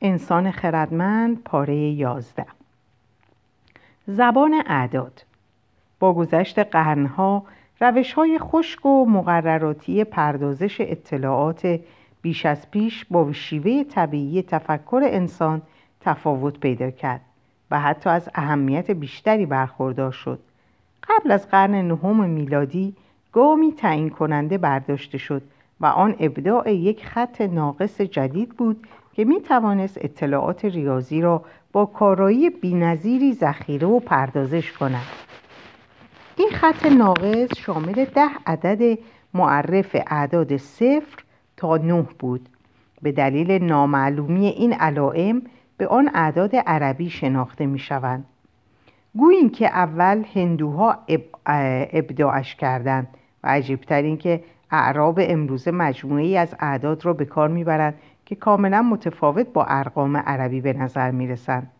انسان خردمند پاره یازده. زبان اعداد. با گذشت قرنها روش های خشک و مقرراتی پردازش اطلاعات بیش از پیش با شیوه طبیعی تفکر انسان تفاوت پیدا کرد و حتی از اهمیت بیشتری برخوردار شد. قبل از قرن نهم میلادی گامی تعیین کننده برداشته شد و آن ابداع یک خط ناقص جدید بود که می توانست اطلاعات ریاضی را با کارایی بینظیری ذخیره و پردازش کند. این خط ناقص شامل ده عدد معرف اعداد صفر تا نه بود. به دلیل نامعلومی این علائم به آن اعداد عربی شناخته می شوند گویین که اول هندوها ابداعش کردند و عجیبتر این که اعراب امروزه مجموعی از اعداد را به کار می‌برند که کاملا متفاوت با ارقام عربی به نظر می‌رسند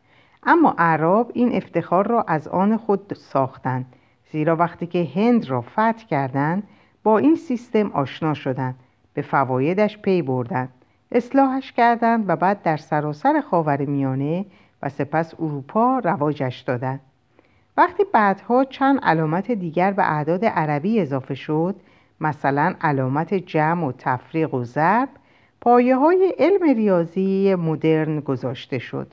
اما اعراب این افتخار را از آن خود ساختند زیرا وقتی که هند را فتح کردند با این سیستم آشنا شدند به فوایدش پی بردند اصلاحش کردند و بعد در سراسر خاور میانه و سپس اروپا رواجش دادند. وقتی بعدها چند علامت دیگر به اعداد عربی اضافه شد مثلا علامت جمع و تفریق و ضرب پایه های علم ریاضی مدرن گذاشته شد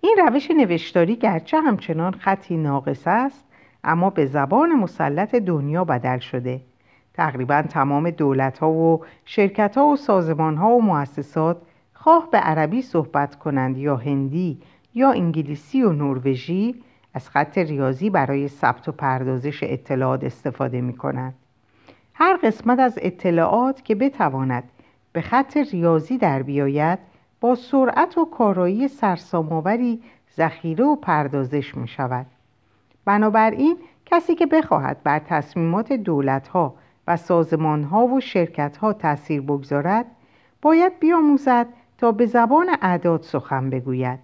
این روش نوشتاری گرچه همچنان خطی ناقص است اما به زبان مسلط دنیا بدل شده تقریبا تمام دولت ها و شرکت ها و سازمان ها و مؤسسات خواه به عربی صحبت کنند یا هندی یا انگلیسی و نروژی از خط ریاضی برای ثبت و پردازش اطلاعات استفاده می کنند. هر قسمت از اطلاعات که بتواند به خط ریاضی در بیاید با سرعت و کارایی سرسام‌آوری ذخیره و پردازش می شود. بنابراین کسی که بخواهد بر تصمیمات دولتها و سازمانها و شرکتها تأثیر بگذارد باید بیاموزد تا به زبان اعداد سخن بگوید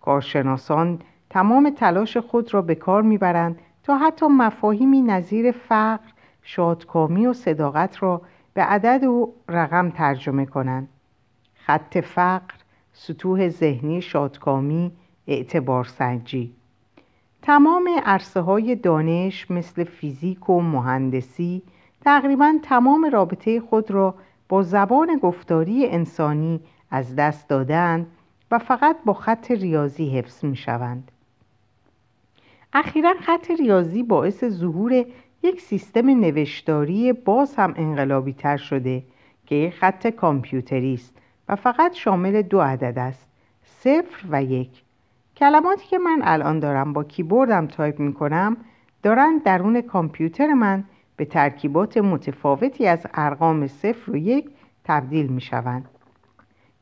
کارشناسان تمام تلاش خود را به کار می‌برند تا حتی مفاهیمی نظیر فقر شادکامی و صداقت را به عدد و رقم ترجمه کنند خط فقر سطوح ذهنی شادکامی اعتبار سنجی تمام عرصه های دانش مثل فیزیک و مهندسی تقریبا تمام رابطه خود را با زبان گفتاری انسانی از دست دادند و فقط با خط ریاضی حفظ می شوند. اخیرا خط ریاضی باعث ظهور یک سیستم نوشتاری باز هم انقلابی تر شده که یک خط کامپیوتری است و فقط شامل دو عدد است صفر و یک کلماتی که من الان دارم با کیبوردم تایپ می کنم دارند درون کامپیوتر من به ترکیبات متفاوتی از ارقام صفر و یک تبدیل می شوند.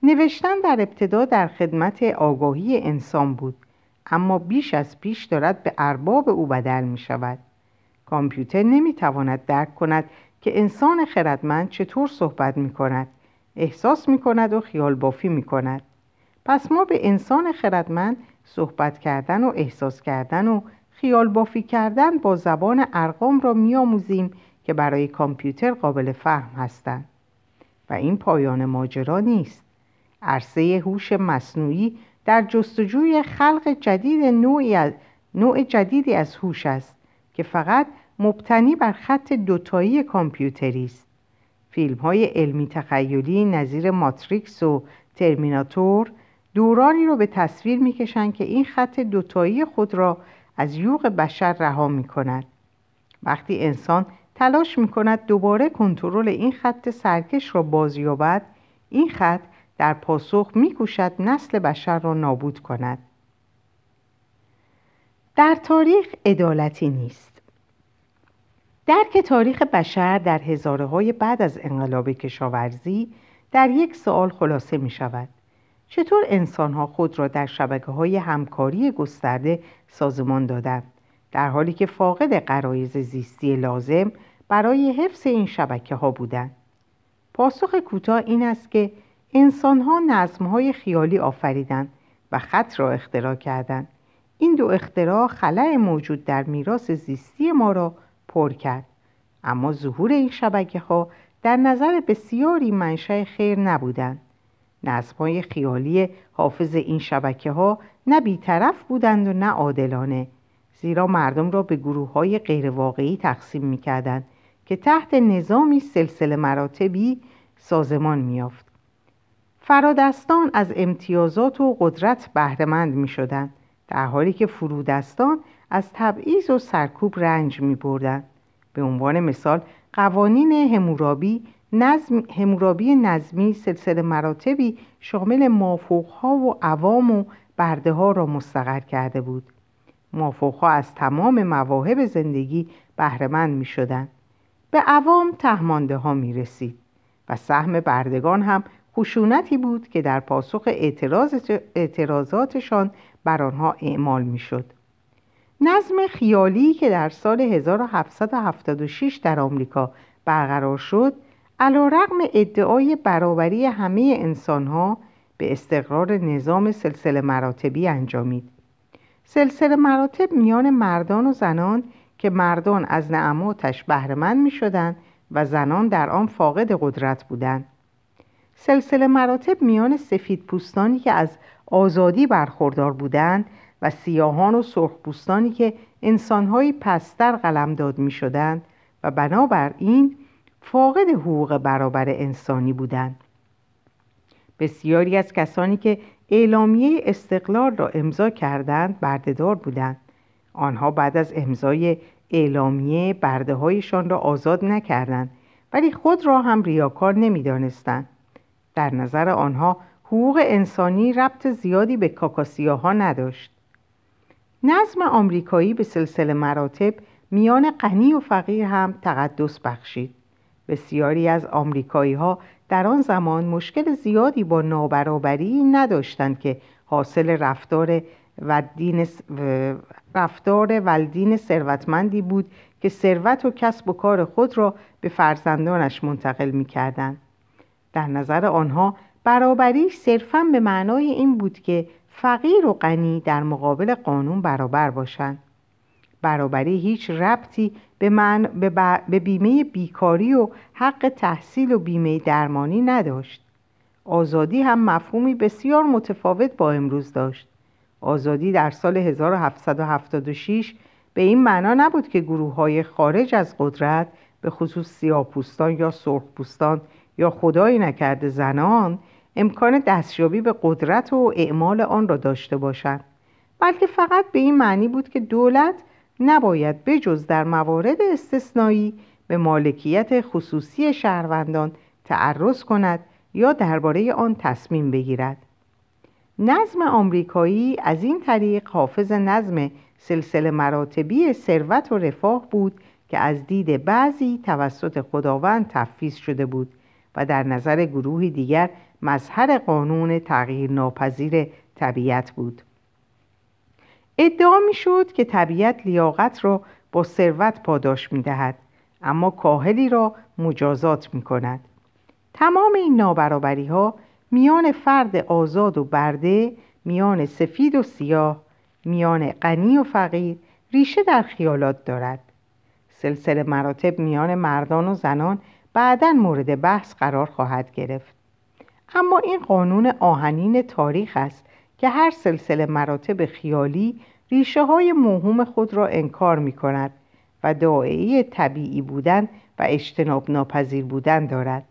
نوشتن در ابتدا در خدمت آگاهی انسان بود اما بیش از پیش دارد به ارباب او بدل می شود. کامپیوتر نمی تواند درک کند که انسان خردمند چطور صحبت می کند احساس می کند و خیال بافی می کند پس ما به انسان خردمند صحبت کردن و احساس کردن و خیال بافی کردن با زبان ارقام را میآموزیم که برای کامپیوتر قابل فهم هستند. و این پایان ماجرا نیست. عرصه هوش مصنوعی در جستجوی خلق جدید نوعی از نوع جدیدی از هوش است. که فقط مبتنی بر خط دوتایی کامپیوتری است. فیلم های علمی تخیلی نظیر ماتریکس و ترمیناتور دورانی رو به تصویر می‌کشند که این خط دوتایی خود را از یوغ بشر رها می کند. وقتی انسان تلاش می کند دوباره کنترل این خط سرکش را بازیابد این خط در پاسخ میکوشد نسل بشر را نابود کند. در تاریخ عدالتی نیست. درک تاریخ بشر در هزاره های بعد از انقلاب کشاورزی در یک سوال خلاصه می شود چطور انسانها خود را در شبکه های همکاری گسترده سازمان دادند؟ در حالی که فاقد قرایز زیستی لازم برای حفظ این شبکه ها بودند. پاسخ کوتاه این است که انسان ها نظم های خیالی آفریدند و خط را اختراع کردند. این دو اختراع خلع موجود در میراث زیستی ما را پر کرد اما ظهور این شبکه ها در نظر بسیاری منشأ خیر نبودند نظمهای خیالی حافظ این شبکه ها نه بیطرف بودند و نه عادلانه زیرا مردم را به گروه های غیرواقعی تقسیم می که تحت نظامی سلسله مراتبی سازمان میافت. فرادستان از امتیازات و قدرت بهرهمند می در حالی که فرودستان از تبعیض و سرکوب رنج می بردن. به عنوان مثال قوانین همورابی نظم همورابی نظمی سلسله مراتبی شامل مافوقها و عوام و برده ها را مستقر کرده بود مافوقها از تمام مواهب زندگی بهرهمند می شدن. به عوام تهمانده ها می رسید و سهم بردگان هم خشونتی بود که در پاسخ اعتراض اعتراضاتشان بر آنها اعمال می شد. نظم خیالی که در سال 1776 در آمریکا برقرار شد علا رقم ادعای برابری همه انسانها به استقرار نظام سلسله مراتبی انجامید. سلسله مراتب میان مردان و زنان که مردان از نعماتش بهرهمند می شدن و زنان در آن فاقد قدرت بودند. سلسله مراتب میان سفید پوستانی که از آزادی برخوردار بودند و سیاهان و سرخ پوستانی که انسانهایی پستر قلمداد می شدند و بنابراین فاقد حقوق برابر انسانی بودند. بسیاری از کسانی که اعلامیه استقلال را امضا کردند بردهدار بودند. آنها بعد از امضای اعلامیه برده هایشان را آزاد نکردند ولی خود را هم ریاکار نمی‌دانستند. در نظر آنها حقوق انسانی ربط زیادی به کاکاسیاها نداشت. نظم آمریکایی به سلسله مراتب میان غنی و فقیر هم تقدس بخشید بسیاری از آمریکایی ها در آن زمان مشکل زیادی با نابرابری نداشتند که حاصل رفتار و دین رفتار والدین ثروتمندی بود که ثروت و کسب و کار خود را به فرزندانش منتقل می کردن. در نظر آنها برابری صرفا به معنای این بود که فقیر و غنی در مقابل قانون برابر باشند. برابری هیچ ربطی به, من به, به بیمه بیکاری و حق تحصیل و بیمه درمانی نداشت. آزادی هم مفهومی بسیار متفاوت با امروز داشت. آزادی در سال 1776 به این معنا نبود که گروه های خارج از قدرت به خصوص سیاپوستان یا سرخپوستان یا خدایی نکرده زنان امکان دستیابی به قدرت و اعمال آن را داشته باشند بلکه فقط به این معنی بود که دولت نباید بجز در موارد استثنایی به مالکیت خصوصی شهروندان تعرض کند یا درباره آن تصمیم بگیرد. نظم آمریکایی از این طریق حافظ نظم سلسله مراتبی ثروت و رفاه بود که از دید بعضی توسط خداوند تفیز شده بود. و در نظر گروهی دیگر مظهر قانون تغییر ناپذیر طبیعت بود. ادعا می شد که طبیعت لیاقت را با ثروت پاداش می دهد اما کاهلی را مجازات می کند تمام این نابرابری ها میان فرد آزاد و برده میان سفید و سیاه میان غنی و فقیر ریشه در خیالات دارد. سلسله مراتب میان مردان و زنان بعدا مورد بحث قرار خواهد گرفت. اما این قانون آهنین تاریخ است که هر سلسله مراتب خیالی ریشه های موهوم خود را انکار می کند و دائعی طبیعی بودن و اجتناب ناپذیر بودن دارد.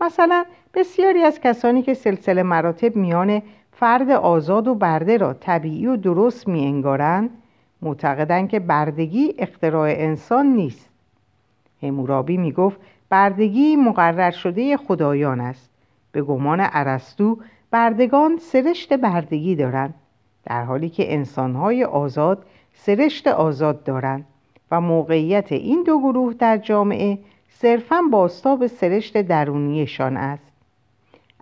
مثلا بسیاری از کسانی که سلسله مراتب میان فرد آزاد و برده را طبیعی و درست می انگارند معتقدند که بردگی اختراع انسان نیست. همورابی می گفت بردگی مقرر شده خدایان است. به گمان ارسطو بردگان سرشت بردگی دارند در حالی که انسانهای آزاد سرشت آزاد دارند و موقعیت این دو گروه در جامعه صرفا باستاب سرشت درونیشان است.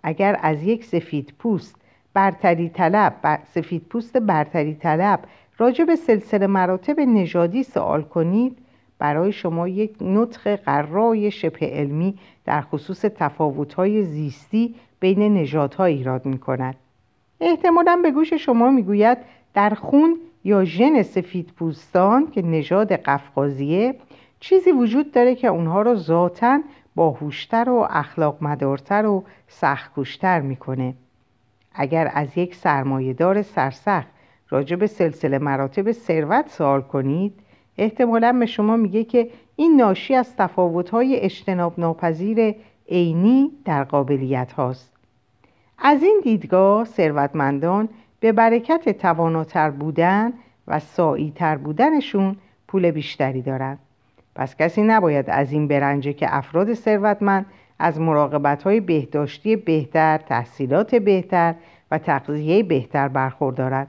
اگر از یک سفید پوست برتری طلب سفید پوست برتری طلب راجع به سلسله مراتب نژادی سوال کنید برای شما یک نطق قرای شبه علمی در خصوص تفاوت‌های زیستی بین نژادها ایراد می کند. احتمالا به گوش شما می‌گوید در خون یا ژن سفید پوستان که نژاد قفقازیه چیزی وجود داره که اونها را ذاتا باهوشتر و اخلاق مدارتر و سختکوشتر می‌کنه اگر از یک سرمایهدار سرسخت راجع به سلسله مراتب ثروت سوال کنید احتمالا به شما میگه که این ناشی از تفاوت‌های اجتناب ناپذیر عینی در قابلیت هاست. از این دیدگاه ثروتمندان به برکت تواناتر بودن و سعیتر بودنشون پول بیشتری دارند. پس کسی نباید از این برنجه که افراد ثروتمند از مراقبت های بهداشتی بهتر، تحصیلات بهتر و تغذیه بهتر برخوردارد.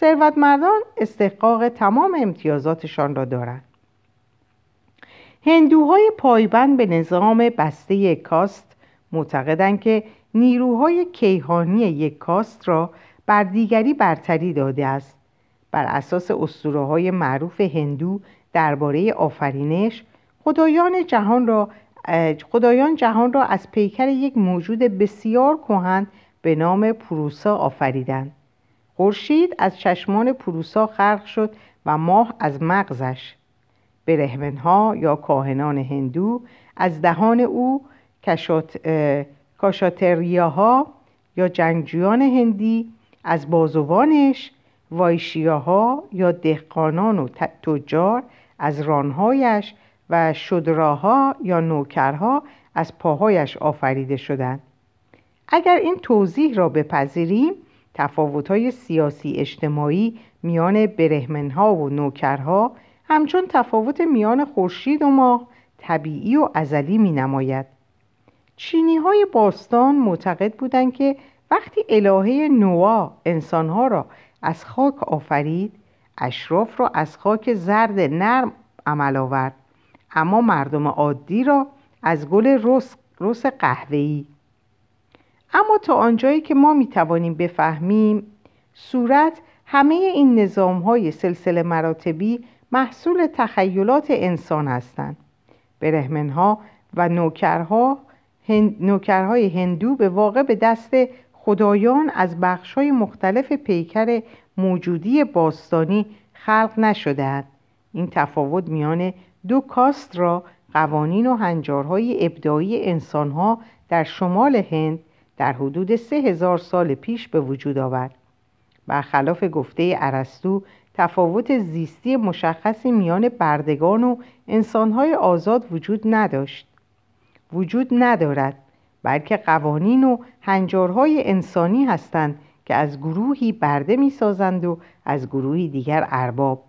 ثروتمندان استحقاق تمام امتیازاتشان را دارند. هندوهای پایبند به نظام بسته یک کاست معتقدند که نیروهای کیهانی یک کاست را بر دیگری برتری داده است بر اساس اسطوره های معروف هندو درباره آفرینش خدایان جهان را خدایان جهان را از پیکر یک موجود بسیار کهن به نام پروسا آفریدند خورشید از چشمان پروسا خلق شد و ماه از مغزش. برهمنها یا کاهنان هندو از دهان او کشات، کاشاتریاها یا جنگجویان هندی از بازوانش وایشیاها یا دهقانان و تجار از رانهایش و شدراها یا نوکرها از پاهایش آفریده شدند. اگر این توضیح را بپذیریم تفاوت‌های سیاسی اجتماعی میان برهمنها و نوکرها همچون تفاوت میان خورشید و ماه طبیعی و ازلی می نماید چینی های باستان معتقد بودند که وقتی الهه نوا انسانها را از خاک آفرید اشراف را از خاک زرد نرم عمل آورد. اما مردم عادی را از گل رس, رس قهوه‌ای اما تا آنجایی که ما می توانیم بفهمیم صورت همه این نظام های سلسله مراتبی محصول تخیلات انسان هستند. برهمنها و نوکرها نوکرهای هندو به واقع به دست خدایان از بخشهای مختلف پیکر موجودی باستانی خلق نشدهاند. این تفاوت میان دو کاست را قوانین و هنجارهای ابداعی انسانها در شمال هند در حدود سه هزار سال پیش به وجود آورد. برخلاف گفته ارسطو تفاوت زیستی مشخصی میان بردگان و انسانهای آزاد وجود نداشت. وجود ندارد بلکه قوانین و هنجارهای انسانی هستند که از گروهی برده می‌سازند و از گروهی دیگر ارباب.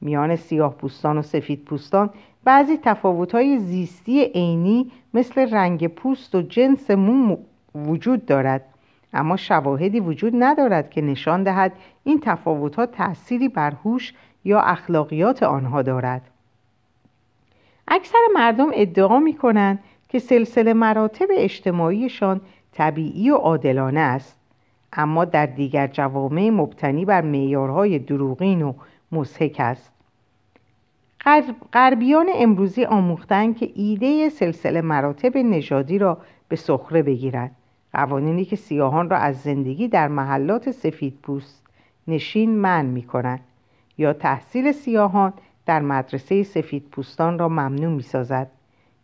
میان سیاه پوستان و سفید پوستان بعضی تفاوتهای زیستی عینی مثل رنگ پوست و جنس مو وجود دارد. اما شواهدی وجود ندارد که نشان دهد این تفاوتها تأثیری بر هوش یا اخلاقیات آنها دارد. اکثر مردم ادعا می کنند که سلسله مراتب اجتماعیشان طبیعی و عادلانه است. اما در دیگر جوامع مبتنی بر معیارهای دروغین و مزهک است. غربیان امروزی آموختند که ایده سلسله مراتب نژادی را به سخره بگیرند قوانینی که سیاهان را از زندگی در محلات سفید پوست نشین من می کنند یا تحصیل سیاهان در مدرسه سفید پوستان را ممنوع می سازد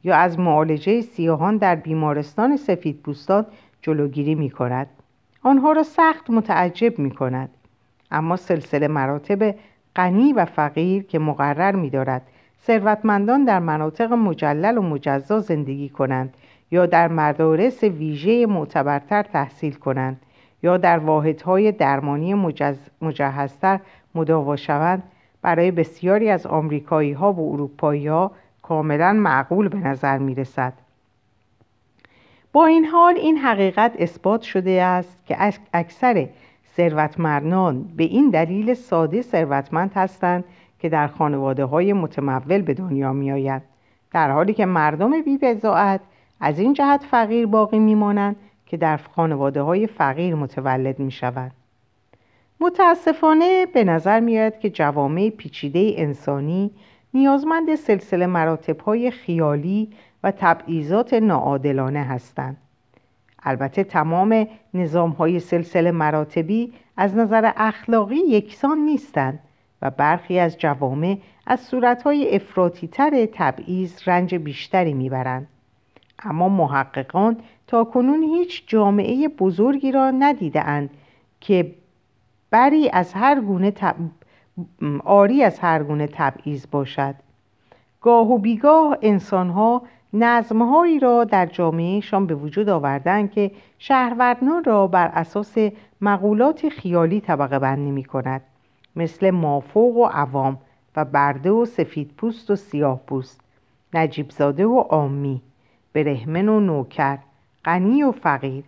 یا از معالجه سیاهان در بیمارستان سفید پوستان جلوگیری می کند آنها را سخت متعجب می کند اما سلسله مراتب غنی و فقیر که مقرر می دارد ثروتمندان در مناطق مجلل و مجزا زندگی کنند یا در مدارس ویژه معتبرتر تحصیل کنند یا در واحدهای درمانی مجز... مجهزتر مداوا شوند برای بسیاری از آمریکایی ها و اروپایی ها کاملا معقول به نظر می رسد. با این حال این حقیقت اثبات شده است که اکثر ثروتمندان به این دلیل ساده ثروتمند هستند که در خانواده های متمول به دنیا می آید. در حالی که مردم بی از این جهت فقیر باقی میمانند که در خانواده های فقیر متولد می شوند. متاسفانه به نظر میآید که جوامع پیچیده انسانی نیازمند سلسله مراتب های خیالی و تبعیضات ناعادلانه هستند. البته تمام نظام های سلسله مراتبی از نظر اخلاقی یکسان نیستند و برخی از جوامع از صورتهای افراطیتر تبعیض رنج بیشتری می‌برند. اما محققان تا کنون هیچ جامعه بزرگی را ندیدهاند که بری از هر گونه آری از هر گونه تبعیض باشد. گاه و بیگاه انسانها نظمهایی را در جامعهشان به وجود آوردن که شهروردان را بر اساس مقولات خیالی طبقه بندی می کند مثل مافوق و عوام و برده و سفید پوست و سیاه پوست نجیب زاده و آمی برهمن و نوکر غنی و فقیر.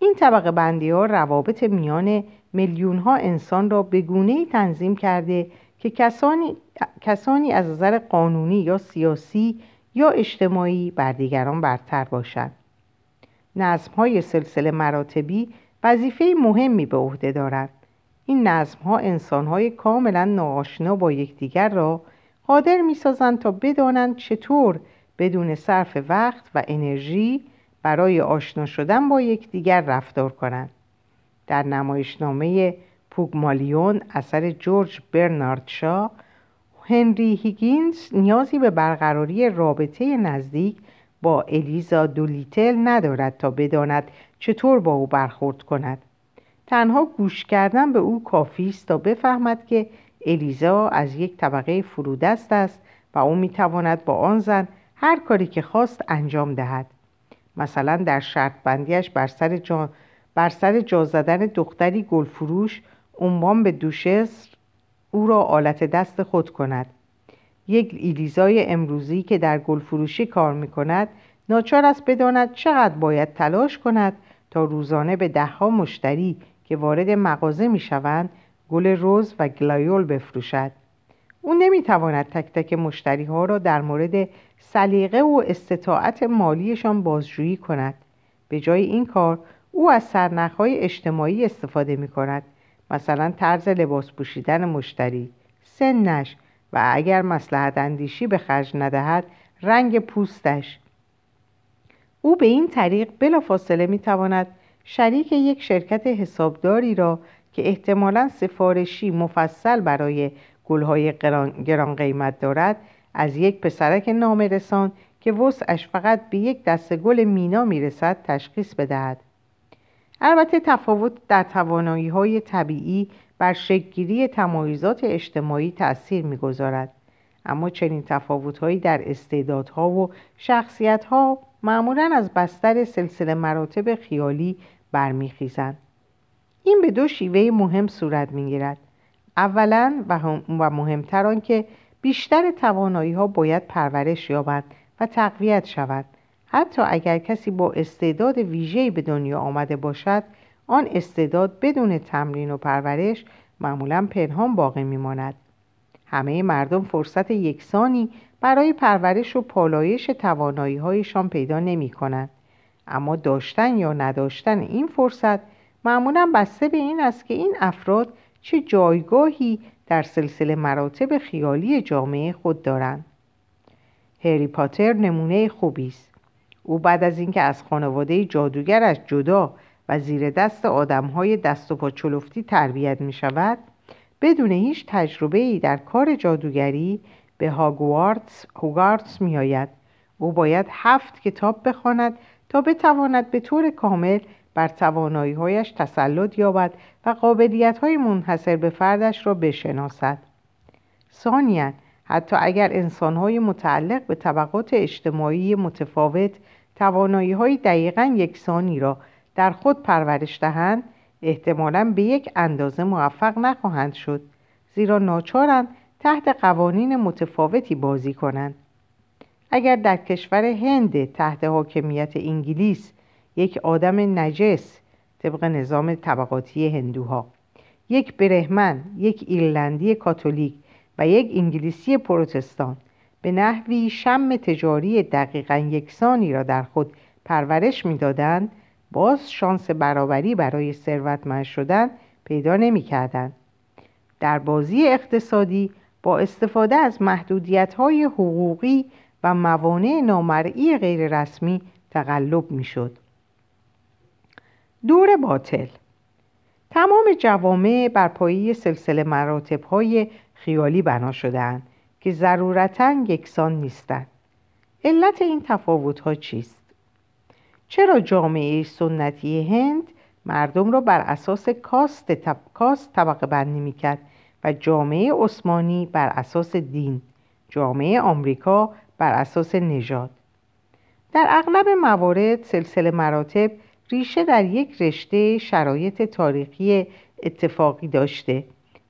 این طبقه بندی ها روابط میان میلیون ها انسان را به گونه تنظیم کرده که کسانی, کسانی از نظر قانونی یا سیاسی یا اجتماعی بر دیگران برتر باشند. نظم های سلسله مراتبی وظیفه مهمی به عهده دارد این نظم ها انسان های کاملا ناآشنا با یکدیگر را قادر می سازند تا بدانند چطور بدون صرف وقت و انرژی برای آشنا شدن با یکدیگر رفتار کنند. در نمایشنامه پوگمالیون اثر جورج برنارد شا هنری هیگینز نیازی به برقراری رابطه نزدیک با الیزا دولیتل ندارد تا بداند چطور با او برخورد کند. تنها گوش کردن به او کافی است تا بفهمد که الیزا از یک طبقه فرودست است و او می‌تواند با آن زن هر کاری که خواست انجام دهد. مثلا در شرط بندیش بر سر جا, بر سر جا زدن دختری گلفروش عنوان به دوشس او را آلت دست خود کند. یک ایلیزای امروزی که در گلفروشی کار می کند ناچار است بداند چقدر باید تلاش کند تا روزانه به دهها مشتری که وارد مغازه می شوند گل روز و گلایول بفروشد. او نمی‌تواند تک تک مشتری ها را در مورد سلیقه و استطاعت مالیشان بازجویی کند. به جای این کار او از های اجتماعی استفاده می کند مثلا طرز لباس پوشیدن مشتری سنش و اگر مسلحت اندیشی به خرج ندهد رنگ پوستش. او به این طریق بلافاصله می تواند شریک یک شرکت حسابداری را که احتمالا سفارشی مفصل برای گلهای گران قیمت دارد از یک پسرک نامرسان که وسعش فقط به یک دسته گل مینا می‌رسد تشخیص بدهد. البته تفاوت در توانایی های طبیعی بر شکلگیری تمایزات اجتماعی تأثیر می‌گذارد. اما چنین تفاوتهایی در استعدادها و شخصیتها معمولا از بستر سلسله مراتب خیالی برمیخیزند. این به دو شیوه مهم صورت می‌گیرد. اولا و مهمتر آنکه بیشتر توانایی ها باید پرورش یابد و تقویت شود حتی اگر کسی با استعداد ویژه‌ای به دنیا آمده باشد آن استعداد بدون تمرین و پرورش معمولا پنهان باقی میماند همه مردم فرصت یکسانی برای پرورش و پالایش توانایی هایشان پیدا نمی کنند. اما داشتن یا نداشتن این فرصت معمولا بسته به این است که این افراد چه جایگاهی در سلسله مراتب خیالی جامعه خود دارند هری پاتر نمونه خوبی است او بعد از اینکه از خانواده جادوگرش جدا و زیر دست آدمهای دست و پا چلفتی تربیت می شود بدون هیچ تجربه ای در کار جادوگری به هاگوارتس هوگارتس می آید. او باید هفت کتاب بخواند تا بتواند به طور کامل بر تواناییهایش تسلط یابد و قابلیت‌های منحصر به فردش را بشناسد. ثانیا حتی اگر انسانهای متعلق به طبقات اجتماعی متفاوت توانایی های دقیقا یکسانی را در خود پرورش دهند احتمالا به یک اندازه موفق نخواهند شد زیرا ناچارند تحت قوانین متفاوتی بازی کنند. اگر در کشور هند تحت حاکمیت انگلیس یک آدم نجس طبق نظام طبقاتی هندوها. یک برهمن یک ایرلندی کاتولیک و یک انگلیسی پروتستان. به نحوی شم تجاری دقیقا یکسانی را در خود پرورش می‌دادند باز شانس برابری برای ثروتمند شدن پیدا نمی‌کردند. در بازی اقتصادی با استفاده از محدودیت های حقوقی و موانع نامرئی غیررسمی تقلب می‌شد. دور باطل. تمام جوامع بر پایه سلسله مراتب های خیالی بنا شدهاند که ضرورتا یکسان نیستند. علت این تفاوت ها چیست؟ چرا جامعه سنتی هند مردم را بر اساس کاست, طب... کاست طبقه بندی می‌کرد و جامعه عثمانی بر اساس دین جامعه آمریکا بر اساس نژاد؟ در اغلب موارد سلسله مراتب ریشه در یک رشته شرایط تاریخی اتفاقی داشته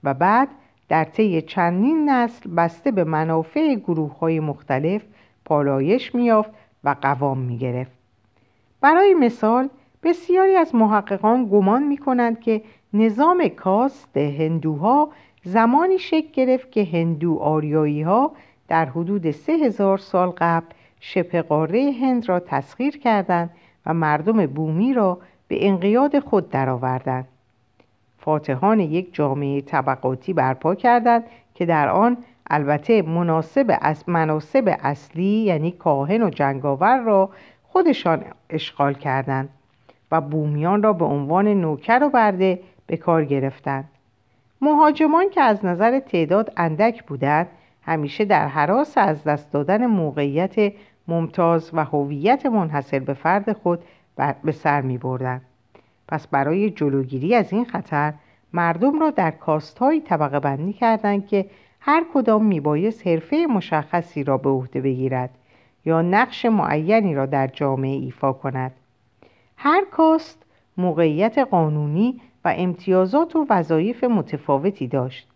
و بعد در طی چندین نسل بسته به منافع گروه های مختلف پالایش میافت و قوام می‌گرفت. برای مثال بسیاری از محققان گمان می کنند که نظام کاست هندوها زمانی شکل گرفت که هندو آریایی ها در حدود سه هزار سال قبل شبه قاره هند را تسخیر کردند و مردم بومی را به انقیاد خود درآوردند. فاتحان یک جامعه طبقاتی برپا کردند که در آن البته مناسب از مناسب اصلی یعنی کاهن و جنگاور را خودشان اشغال کردند و بومیان را به عنوان نوکر و برده به کار گرفتند. مهاجمان که از نظر تعداد اندک بودند همیشه در حراس از دست دادن موقعیت ممتاز و هویت منحصر به فرد خود به سر می بردن. پس برای جلوگیری از این خطر مردم را در کاستهایی طبقه بندی کردند که هر کدام میبایست حرفه مشخصی را به عهده بگیرد یا نقش معینی را در جامعه ایفا کند هر کاست موقعیت قانونی و امتیازات و وظایف متفاوتی داشت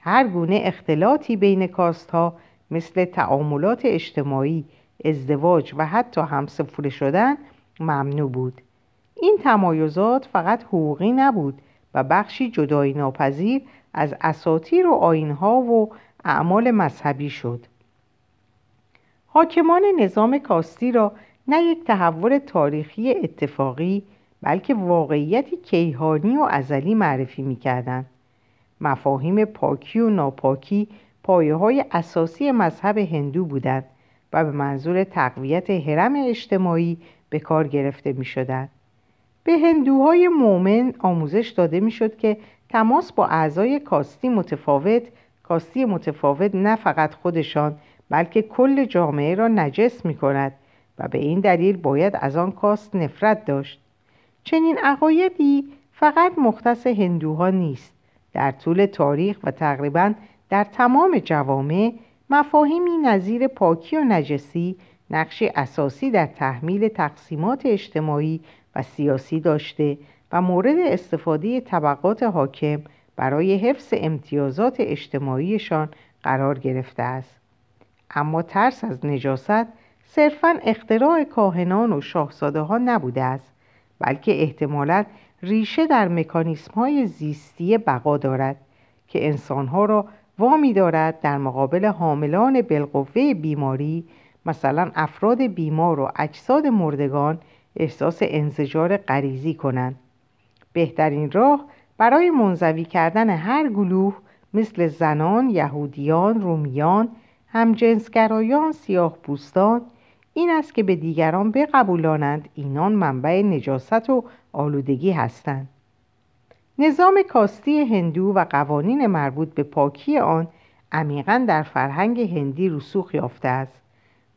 هر گونه اختلاطی بین کاست ها مثل تعاملات اجتماعی ازدواج و حتی همسفره شدن ممنوع بود. این تمایزات فقط حقوقی نبود و بخشی جدایی ناپذیر از اساتیر و آینها و اعمال مذهبی شد. حاکمان نظام کاستی را نه یک تحول تاریخی اتفاقی بلکه واقعیتی کیهانی و ازلی معرفی می‌کردند. مفاهیم پاکی و ناپاکی پایه های اساسی مذهب هندو بودند. و به منظور تقویت حرم اجتماعی به کار گرفته می شدند. به هندوهای مؤمن آموزش داده می شد که تماس با اعضای کاستی متفاوت کاستی متفاوت نه فقط خودشان بلکه کل جامعه را نجس می کند و به این دلیل باید از آن کاست نفرت داشت چنین عقایدی فقط مختص هندوها نیست در طول تاریخ و تقریبا در تمام جوامع مفاهیمی نظیر پاکی و نجسی نقش اساسی در تحمیل تقسیمات اجتماعی و سیاسی داشته و مورد استفاده طبقات حاکم برای حفظ امتیازات اجتماعیشان قرار گرفته است. اما ترس از نجاست صرفا اختراع کاهنان و شاهزاده ها نبوده است بلکه احتمالا ریشه در مکانیسم های زیستی بقا دارد که انسانها را وامی دارد در مقابل حاملان بالقوه بیماری مثلا افراد بیمار و اجساد مردگان احساس انزجار غریزی کنند. بهترین راه برای منزوی کردن هر گلوه مثل زنان، یهودیان، رومیان، همجنسگرایان، سیاه پوستان این است که به دیگران بقبولانند. اینان منبع نجاست و آلودگی هستند. نظام کاستی هندو و قوانین مربوط به پاکی آن عمیقا در فرهنگ هندی رسوخ یافته است.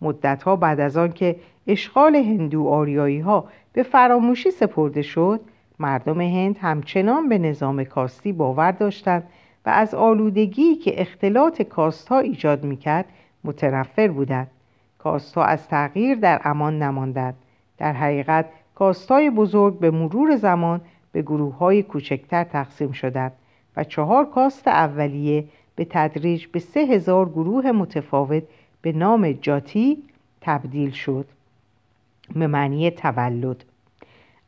مدتها بعد از آن که اشغال هندو آریایی ها به فراموشی سپرده شد مردم هند همچنان به نظام کاستی باور داشتند و از آلودگی که اختلاط کاست ها ایجاد می‌کرد متنفر بودند. کاست ها از تغییر در امان نماندند. در حقیقت کاست های بزرگ به مرور زمان به گروه های کوچکتر تقسیم شدند و چهار کاست اولیه به تدریج به سه هزار گروه متفاوت به نام جاتی تبدیل شد به معنی تولد.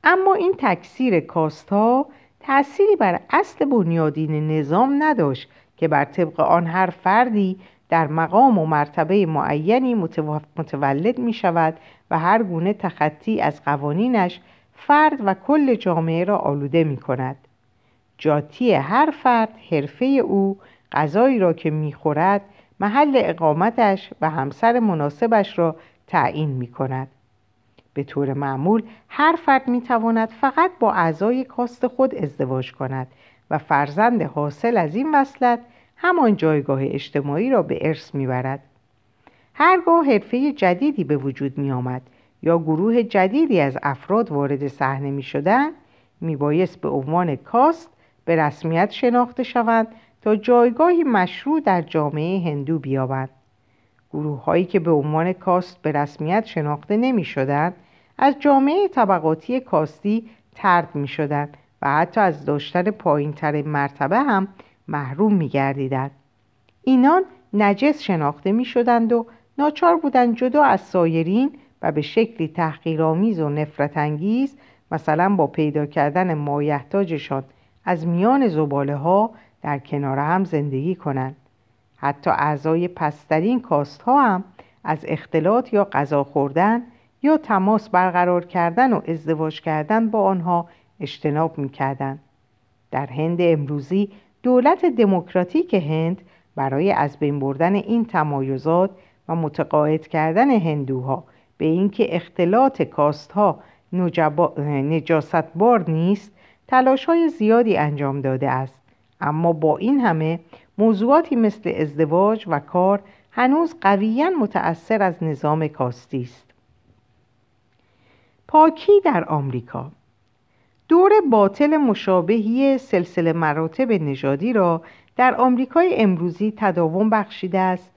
اما این تکثیر کاست ها تأثیری بر اصل بنیادین نظام نداشت که بر طبق آن هر فردی در مقام و مرتبه معینی متولد می شود و هر گونه تخطی از قوانینش فرد و کل جامعه را آلوده می کند. جاتی هر فرد حرفه او غذایی را که می‌خورد محل اقامتش و همسر مناسبش را تعیین می کند. به طور معمول هر فرد می تواند فقط با اعضای کاست خود ازدواج کند و فرزند حاصل از این وصلت همان جایگاه اجتماعی را به ارث می‌برد هرگاه حرفه جدیدی به وجود می آمد یا گروه جدیدی از افراد وارد صحنه می شدن می بایست به عنوان کاست به رسمیت شناخته شوند تا جایگاهی مشروع در جامعه هندو بیابند. گروه هایی که به عنوان کاست به رسمیت شناخته نمی شدند از جامعه طبقاتی کاستی ترد می شدند و حتی از داشتن پایین مرتبه هم محروم می گردیدند. اینان نجس شناخته می شدند و ناچار بودند جدا از سایرین و به شکلی تحقیرآمیز و نفرت انگیز مثلا با پیدا کردن مایحتاجشان از میان زباله ها در کنار هم زندگی کنند. حتی اعضای پسترین کاست ها هم از اختلاط یا غذا خوردن یا تماس برقرار کردن و ازدواج کردن با آنها اجتناب می‌کردند. در هند امروزی دولت دموکراتیک هند برای از بین بردن این تمایزات و متقاعد کردن هندوها به اینکه اختلاط کاست ها نجاستبار نیست تلاش های زیادی انجام داده است. اما با این همه موضوعاتی مثل ازدواج و کار هنوز قویا متأثر از نظام کاستی است. پاکی در آمریکا. دور باطل مشابهی سلسله مراتب نژادی را در آمریکای امروزی تداوم بخشیده است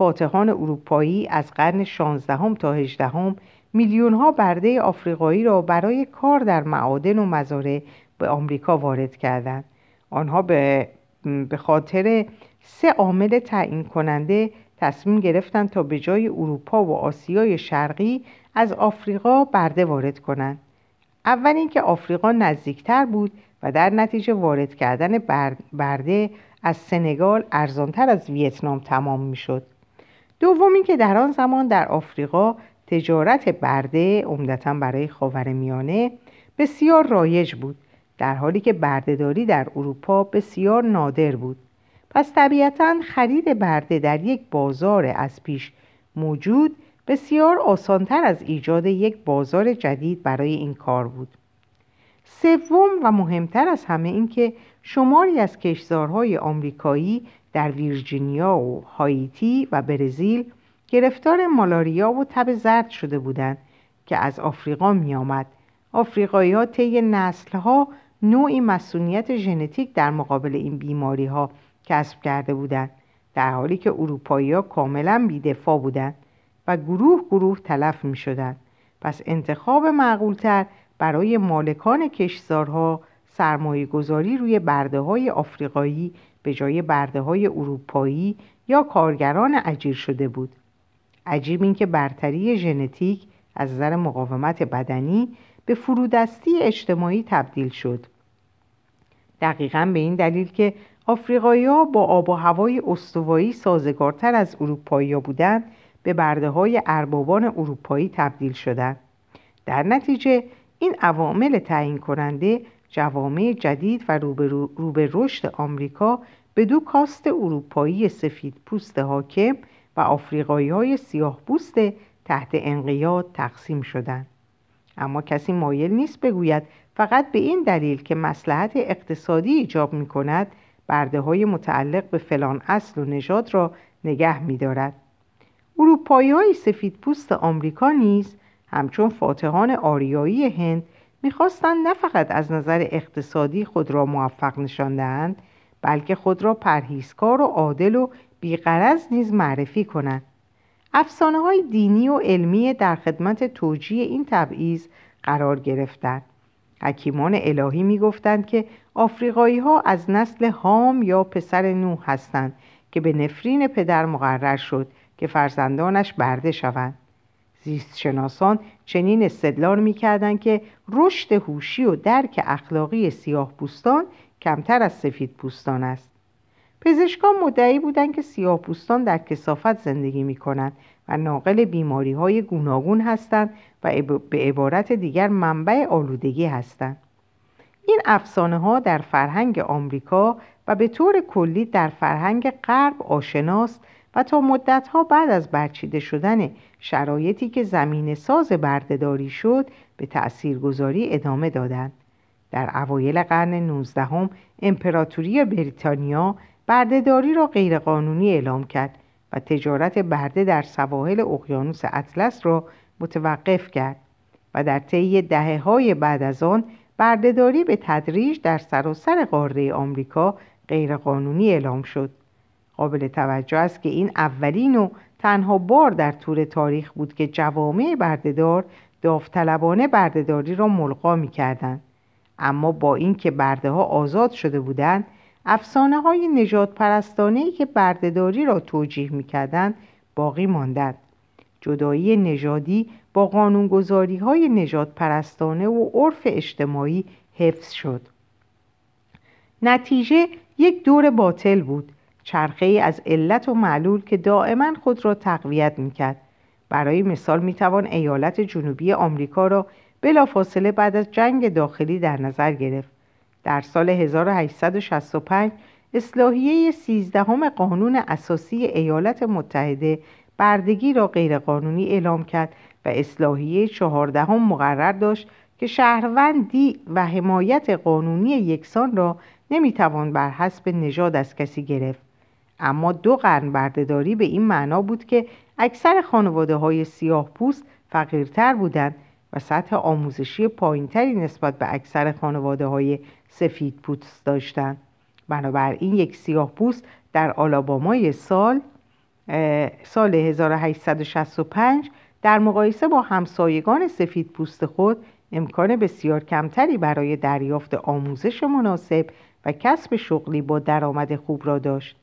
فاتحان اروپایی از قرن 16 تا 18 میلیون ها برده آفریقایی را برای کار در معادن و مزارع به آمریکا وارد کردند. آنها به به خاطر سه عامل تعیین کننده تصمیم گرفتند تا به جای اروپا و آسیای شرقی از آفریقا برده وارد کنند. اول اینکه آفریقا نزدیکتر بود و در نتیجه وارد کردن برده از سنگال ارزانتر از ویتنام تمام می‌شد. دوم اینکه در آن زمان در آفریقا تجارت برده عمدتا برای خاورمیانه بسیار رایج بود در حالی که بردهداری در اروپا بسیار نادر بود. پس طبیعتا خرید برده در یک بازار از پیش موجود بسیار آسانتر از ایجاد یک بازار جدید برای این کار بود. سوم و مهمتر از همه این که شماری از کشزارهای آمریکایی در ویرجینیا و هایتی و برزیل گرفتار مالاریا و تب زرد شده بودند که از آفریقا می آمد. آفریقایی ها طی نسل ها نوعی مسئولیت ژنتیک در مقابل این بیماری ها کسب کرده بودند در حالی که اروپایی ها کاملا بیدفاع بودند و گروه گروه تلف می شدند پس انتخاب معقولتر برای مالکان کشزارها سرمایه گذاری روی برده های آفریقایی به جای برده های اروپایی یا کارگران اجیر شده بود. عجیب این که برتری ژنتیک از نظر مقاومت بدنی به فرودستی اجتماعی تبدیل شد. دقیقا به این دلیل که آفریقایی ها با آب و هوای استوایی سازگارتر از اروپایی بودند به برده های اربابان اروپایی تبدیل شدند. در نتیجه این عوامل تعیین کننده جوامع جدید و روبه رشد آمریکا به دو کاست اروپایی سفید پوست حاکم و آفریقایی های سیاه پوست تحت انقیاد تقسیم شدند. اما کسی مایل نیست بگوید فقط به این دلیل که مسلحت اقتصادی ایجاب می کند برده های متعلق به فلان اصل و نژاد را نگه می دارد. اروپایی های سفید پوست آمریکا نیز همچون فاتحان آریایی هند می‌خواستند نه فقط از نظر اقتصادی خود را موفق نشان دهند بلکه خود را پرهیزکار و عادل و بیقرض نیز معرفی کنند. افسانه های دینی و علمی در خدمت توجیه این تبعیض قرار گرفتند. حکیمان الهی می‌گفتند که آفریقایی ها از نسل هام یا پسر نوح هستند که به نفرین پدر مقرر شد که فرزندانش برده شوند. زیستشناسان چنین استدلال می‌کردند که رشد هوشی و درک اخلاقی سیاه پوستان کمتر از سفید پوستان است پزشکان مدعی بودند که سیاه پوستان در کسافت زندگی می کنند و ناقل بیماری های گوناگون هستند و به عبارت دیگر منبع آلودگی هستند. این افسانه ها در فرهنگ آمریکا و به طور کلی در فرهنگ غرب آشناست و تا مدتها بعد از برچیده شدن شرایطی که زمین ساز بردهداری شد به تأثیرگذاری ادامه دادند. در اوایل قرن 19 امپراتوری بریتانیا بردهداری را غیرقانونی اعلام کرد و تجارت برده در سواحل اقیانوس اطلس را متوقف کرد و در طی دهه های بعد از آن بردهداری به تدریج در سراسر قاره آمریکا غیرقانونی اعلام شد قابل توجه است که این اولین و تنها بار در طول تاریخ بود که جوامع بردهدار داوطلبانه بردهداری را ملقا می کردن. اما با اینکه ها آزاد شده بودند افسانه های نجات پرستانه که بردهداری را توجیه می کردن باقی ماندند جدایی نژادی با قانونگذاری های نجات پرستانه و عرف اجتماعی حفظ شد نتیجه یک دور باطل بود چرخه ای از علت و معلول که دائما خود را تقویت می‌کرد. برای مثال می‌توان ایالت جنوبی آمریکا را بلافاصله بعد از جنگ داخلی در نظر گرفت. در سال 1865 اصلاحیه سیزدهم قانون اساسی ایالت متحده بردگی را غیرقانونی اعلام کرد و اصلاحیه چهاردهم مقرر داشت که شهروندی و حمایت قانونی یکسان را نمی‌توان بر حسب نژاد از کسی گرفت. اما دو قرن بردهداری به این معنا بود که اکثر خانواده های سیاه پوست فقیرتر بودند و سطح آموزشی پایینتری نسبت به اکثر خانواده های سفید پوست داشتند بنابراین یک سیاه پوست در آلابامای سال سال 1865 در مقایسه با همسایگان سفید پوست خود امکان بسیار کمتری برای دریافت آموزش مناسب و کسب شغلی با درآمد خوب را داشت.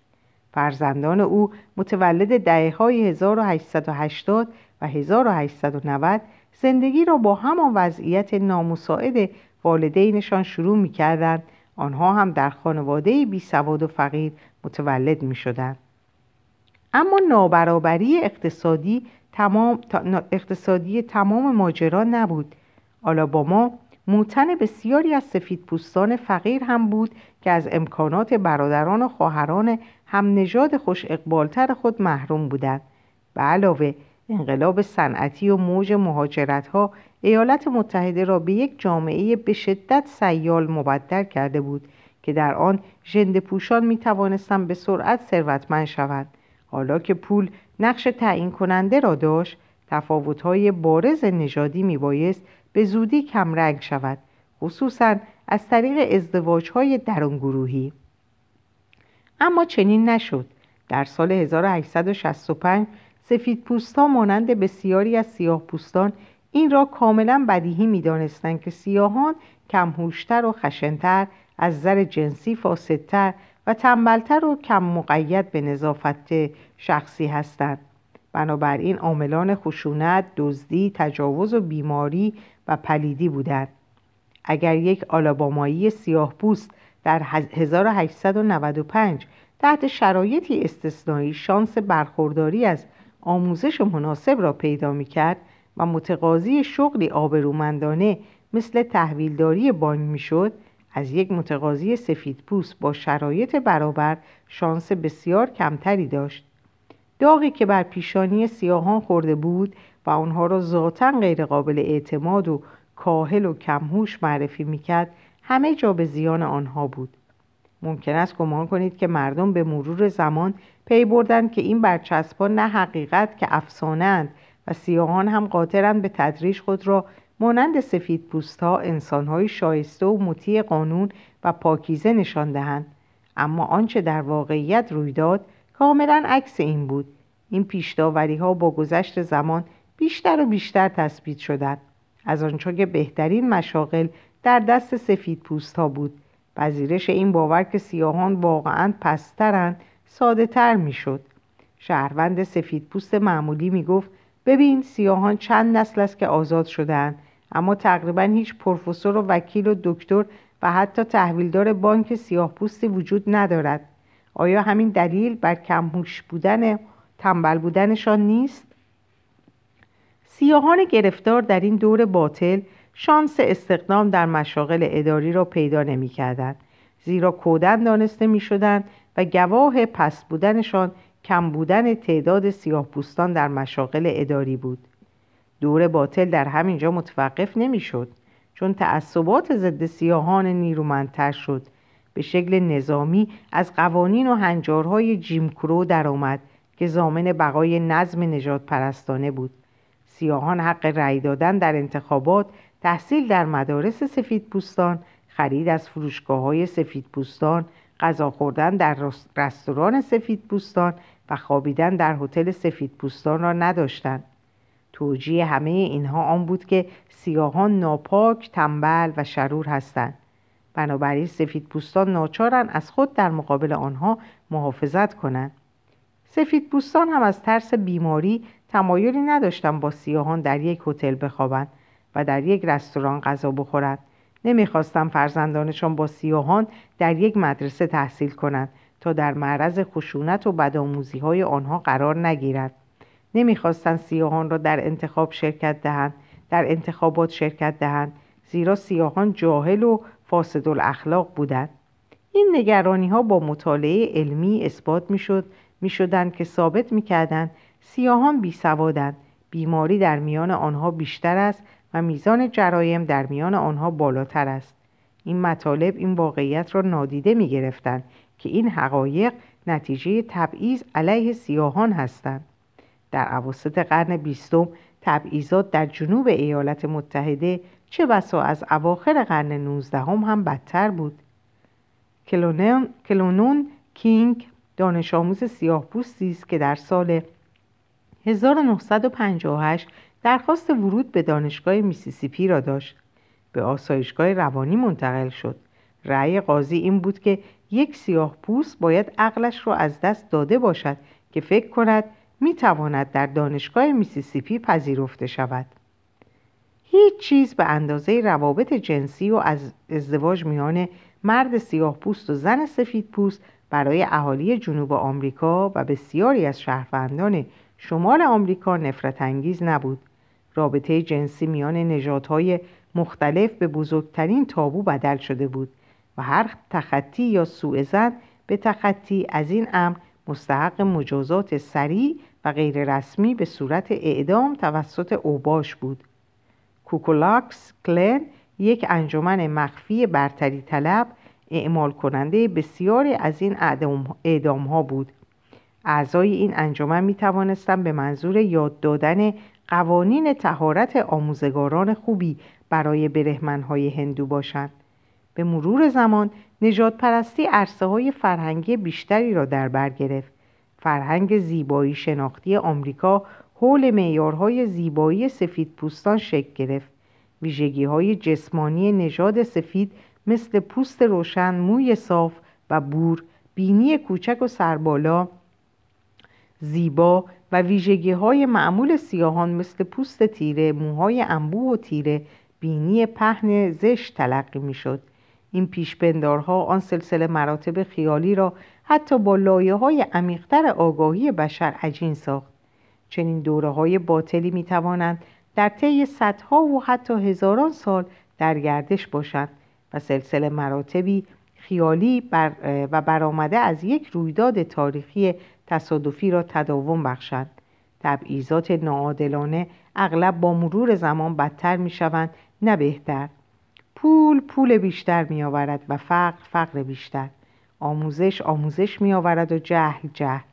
فرزندان او متولد دهه های 1880 و 1890 زندگی را با همان وضعیت نامساعد والدینشان شروع می کردند آنها هم در خانواده بی سواد و فقیر متولد می شدند. اما نابرابری اقتصادی تمام, اقتصادی تمام ماجرا نبود آلاباما موتن بسیاری از سفید پوستان فقیر هم بود که از امکانات برادران و خواهران هم نژاد خوش اقبالتر خود محروم بودند. به علاوه انقلاب صنعتی و موج مهاجرت ها ایالات متحده را به یک جامعه به شدت سیال مبدل کرده بود که در آن ژنده پوشان می توانستند به سرعت ثروتمند شوند. حالا که پول نقش تعیین کننده را داشت تفاوت‌های بارز نژادی میبایست به زودی کمرنگ شود خصوصا از طریق ازدواج‌های درونگروهی اما چنین نشد. در سال 1865 سفید پوستا مانند بسیاری از سیاه پوستان این را کاملا بدیهی می دانستند که سیاهان کمهوشتر و خشنتر از زر جنسی فاسدتر و تنبلتر و کم مقید به نظافت شخصی هستند. بنابراین عاملان خشونت، دزدی، تجاوز و بیماری و پلیدی بودند. اگر یک آلابامایی سیاه پوست در 1895 تحت شرایطی استثنایی شانس برخورداری از آموزش مناسب را پیدا می کرد و متقاضی شغلی آبرومندانه مثل تحویلداری بانک می شد از یک متقاضی سفید پوست با شرایط برابر شانس بسیار کمتری داشت. داغی که بر پیشانی سیاهان خورده بود و آنها را ذاتا غیرقابل اعتماد و کاهل و کمهوش معرفی می‌کرد همه جا به زیان آنها بود. ممکن است گمان کنید که مردم به مرور زمان پی بردند که این برچسبها نه حقیقت که افسانند و سیاهان هم قاطرند به تدریج خود را مانند سفید پوست ها شایسته و مطیع قانون و پاکیزه نشان دهند. اما آنچه در واقعیت روی داد کاملا عکس این بود. این پیشداوری ها با گذشت زمان بیشتر و بیشتر تثبیت شدند. از آنجا که بهترین مشاغل در دست سفید پوست ها بود. پذیرش این باور که سیاهان واقعا پسترند ساده تر می شد شهروند سفید پوست معمولی می گفت ببین سیاهان چند نسل است که آزاد شدند اما تقریبا هیچ پروفسور و وکیل و دکتر و حتی تحویلدار بانک سیاه پوستی وجود ندارد. آیا همین دلیل بر کمهوش بودن تنبل بودنشان نیست؟ سیاهان گرفتار در این دور باطل شانس استقدام در مشاغل اداری را پیدا نمی کردن. زیرا کودن دانسته می شدن و گواه پست بودنشان کم بودن تعداد سیاه پوستان در مشاغل اداری بود. دور باطل در همینجا متوقف نمی‌شد چون تعصبات ضد سیاهان نیرومندتر شد به شکل نظامی از قوانین و هنجارهای جیمکرو درآمد که زامن بقای نظم نجات پرستانه بود سیاهان حق رأی دادن در انتخابات تحصیل در مدارس سفید پوستان خرید از فروشگاه های سفید پوستان غذا خوردن در رستوران سفید پوستان و خوابیدن در هتل سفید پوستان را نداشتند. توجیه همه اینها آن بود که سیاهان ناپاک، تنبل و شرور هستند. بنابراین سفید پوستان ناچارن از خود در مقابل آنها محافظت کنند. سفید پوستان هم از ترس بیماری تمایلی نداشتن با سیاهان در یک هتل بخوابند. و در یک رستوران غذا بخورند. نمی‌خواستم فرزندانشان با سیاهان در یک مدرسه تحصیل کنند تا در معرض خشونت و بدآموزی های آنها قرار نگیرد نمی‌خواستند سیاهان را در انتخاب شرکت دهند در انتخابات شرکت دهند زیرا سیاهان جاهل و فاسد الاخلاق بودند. این نگرانی ها با مطالعه علمی اثبات می‌شد می‌شدند که ثابت می‌کردند سیاهان بیسوادند بیماری در میان آنها بیشتر است و میزان جرایم در میان آنها بالاتر است. این مطالب این واقعیت را نادیده می گرفتند که این حقایق نتیجه تبعیض علیه سیاهان هستند. در عواسط قرن بیستم تبعیضات در جنوب ایالات متحده چه بسا از اواخر قرن نوزدهم هم بدتر بود. کلنون کینگ دانش آموز سیاه است که در سال 1958 درخواست ورود به دانشگاه میسیسیپی را داشت. به آسایشگاه روانی منتقل شد. رأی قاضی این بود که یک سیاه پوست باید عقلش را از دست داده باشد که فکر کند می تواند در دانشگاه میسیسیپی پذیرفته شود. هیچ چیز به اندازه روابط جنسی و از ازدواج میان مرد سیاه پوست و زن سفید پوست برای اهالی جنوب آمریکا و بسیاری از شهروندان شمال آمریکا نفرت انگیز نبود. رابطه جنسی میان نژادهای مختلف به بزرگترین تابو بدل شده بود و هر تخطی یا سوء زن به تخطی از این امر مستحق مجازات سریع و غیررسمی به صورت اعدام توسط اوباش بود. کوکولاکس کلن یک انجمن مخفی برتری طلب اعمال کننده بسیاری از این اعدام ها بود. اعضای این انجمن می توانستند به منظور یاد دادن قوانین تهارت آموزگاران خوبی برای برهمنهای هندو باشند. به مرور زمان نجات پرستی عرصه های فرهنگی بیشتری را در بر گرفت. فرهنگ زیبایی شناختی آمریکا حول معیارهای زیبایی سفید پوستان شکل گرفت. ویژگی های جسمانی نژاد سفید مثل پوست روشن، موی صاف و بور، بینی کوچک و سربالا زیبا و ویژگی های معمول سیاهان مثل پوست تیره، موهای انبوه و تیره، بینی پهن زشت تلقی می شد. این پیشبندارها آن سلسله مراتب خیالی را حتی با لایه های عمیقتر آگاهی بشر عجین ساخت. چنین دوره های باطلی می توانند در طی صدها و حتی هزاران سال در گردش باشند و سلسله مراتبی خیالی بر و برآمده از یک رویداد تاریخی تصادفی را تداوم بخشند تبعیضات ناعادلانه اغلب با مرور زمان بدتر می شوند نه بهتر. پول پول بیشتر می آورد و فقر فقر بیشتر. آموزش آموزش می آورد و جهل جهل.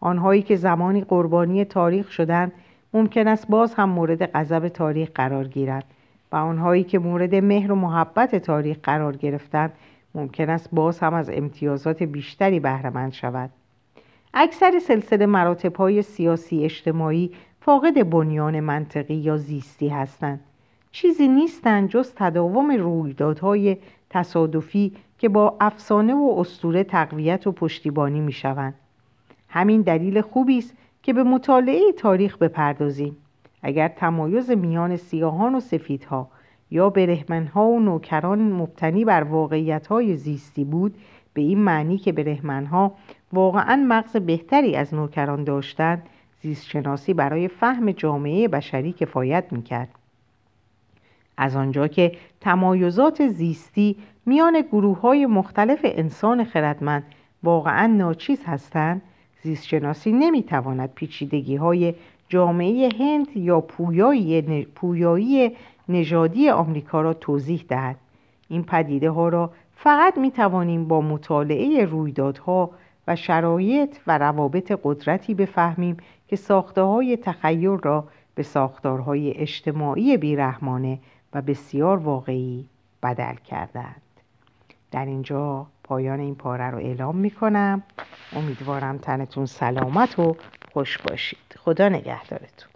آنهایی که زمانی قربانی تاریخ شدند ممکن است باز هم مورد غضب تاریخ قرار گیرند. و آنهایی که مورد مهر و محبت تاریخ قرار گرفتند ممکن است باز هم از امتیازات بیشتری بهرهمند شود. اکثر سلسله مراتب های سیاسی اجتماعی فاقد بنیان منطقی یا زیستی هستند چیزی نیستند جز تداوم رویدادهای تصادفی که با افسانه و استوره تقویت و پشتیبانی می شوند. همین دلیل خوبی است که به مطالعه تاریخ بپردازیم اگر تمایز میان سیاهان و سفیدها یا برهمنها و نوکران مبتنی بر واقعیتهای زیستی بود به این معنی که برهمنها واقعا مغز بهتری از نوکران داشتند زیستشناسی برای فهم جامعه بشری کفایت می‌کرد. از آنجا که تمایزات زیستی میان گروه های مختلف انسان خردمند واقعا ناچیز هستند زیستشناسی نمی‌تواند پیچیدگی های جامعه هند یا پویایی, پویایی نژادی آمریکا را توضیح دهد. این پدیده ها را فقط می توانیم با مطالعه رویدادها و شرایط و روابط قدرتی بفهمیم که ساخته های تخیل را به ساختارهای اجتماعی بیرحمانه و بسیار واقعی بدل کردند. در اینجا پایان این پاره رو اعلام می کنم امیدوارم تنتون سلامت و خوش باشید. خدا نگهدارتون.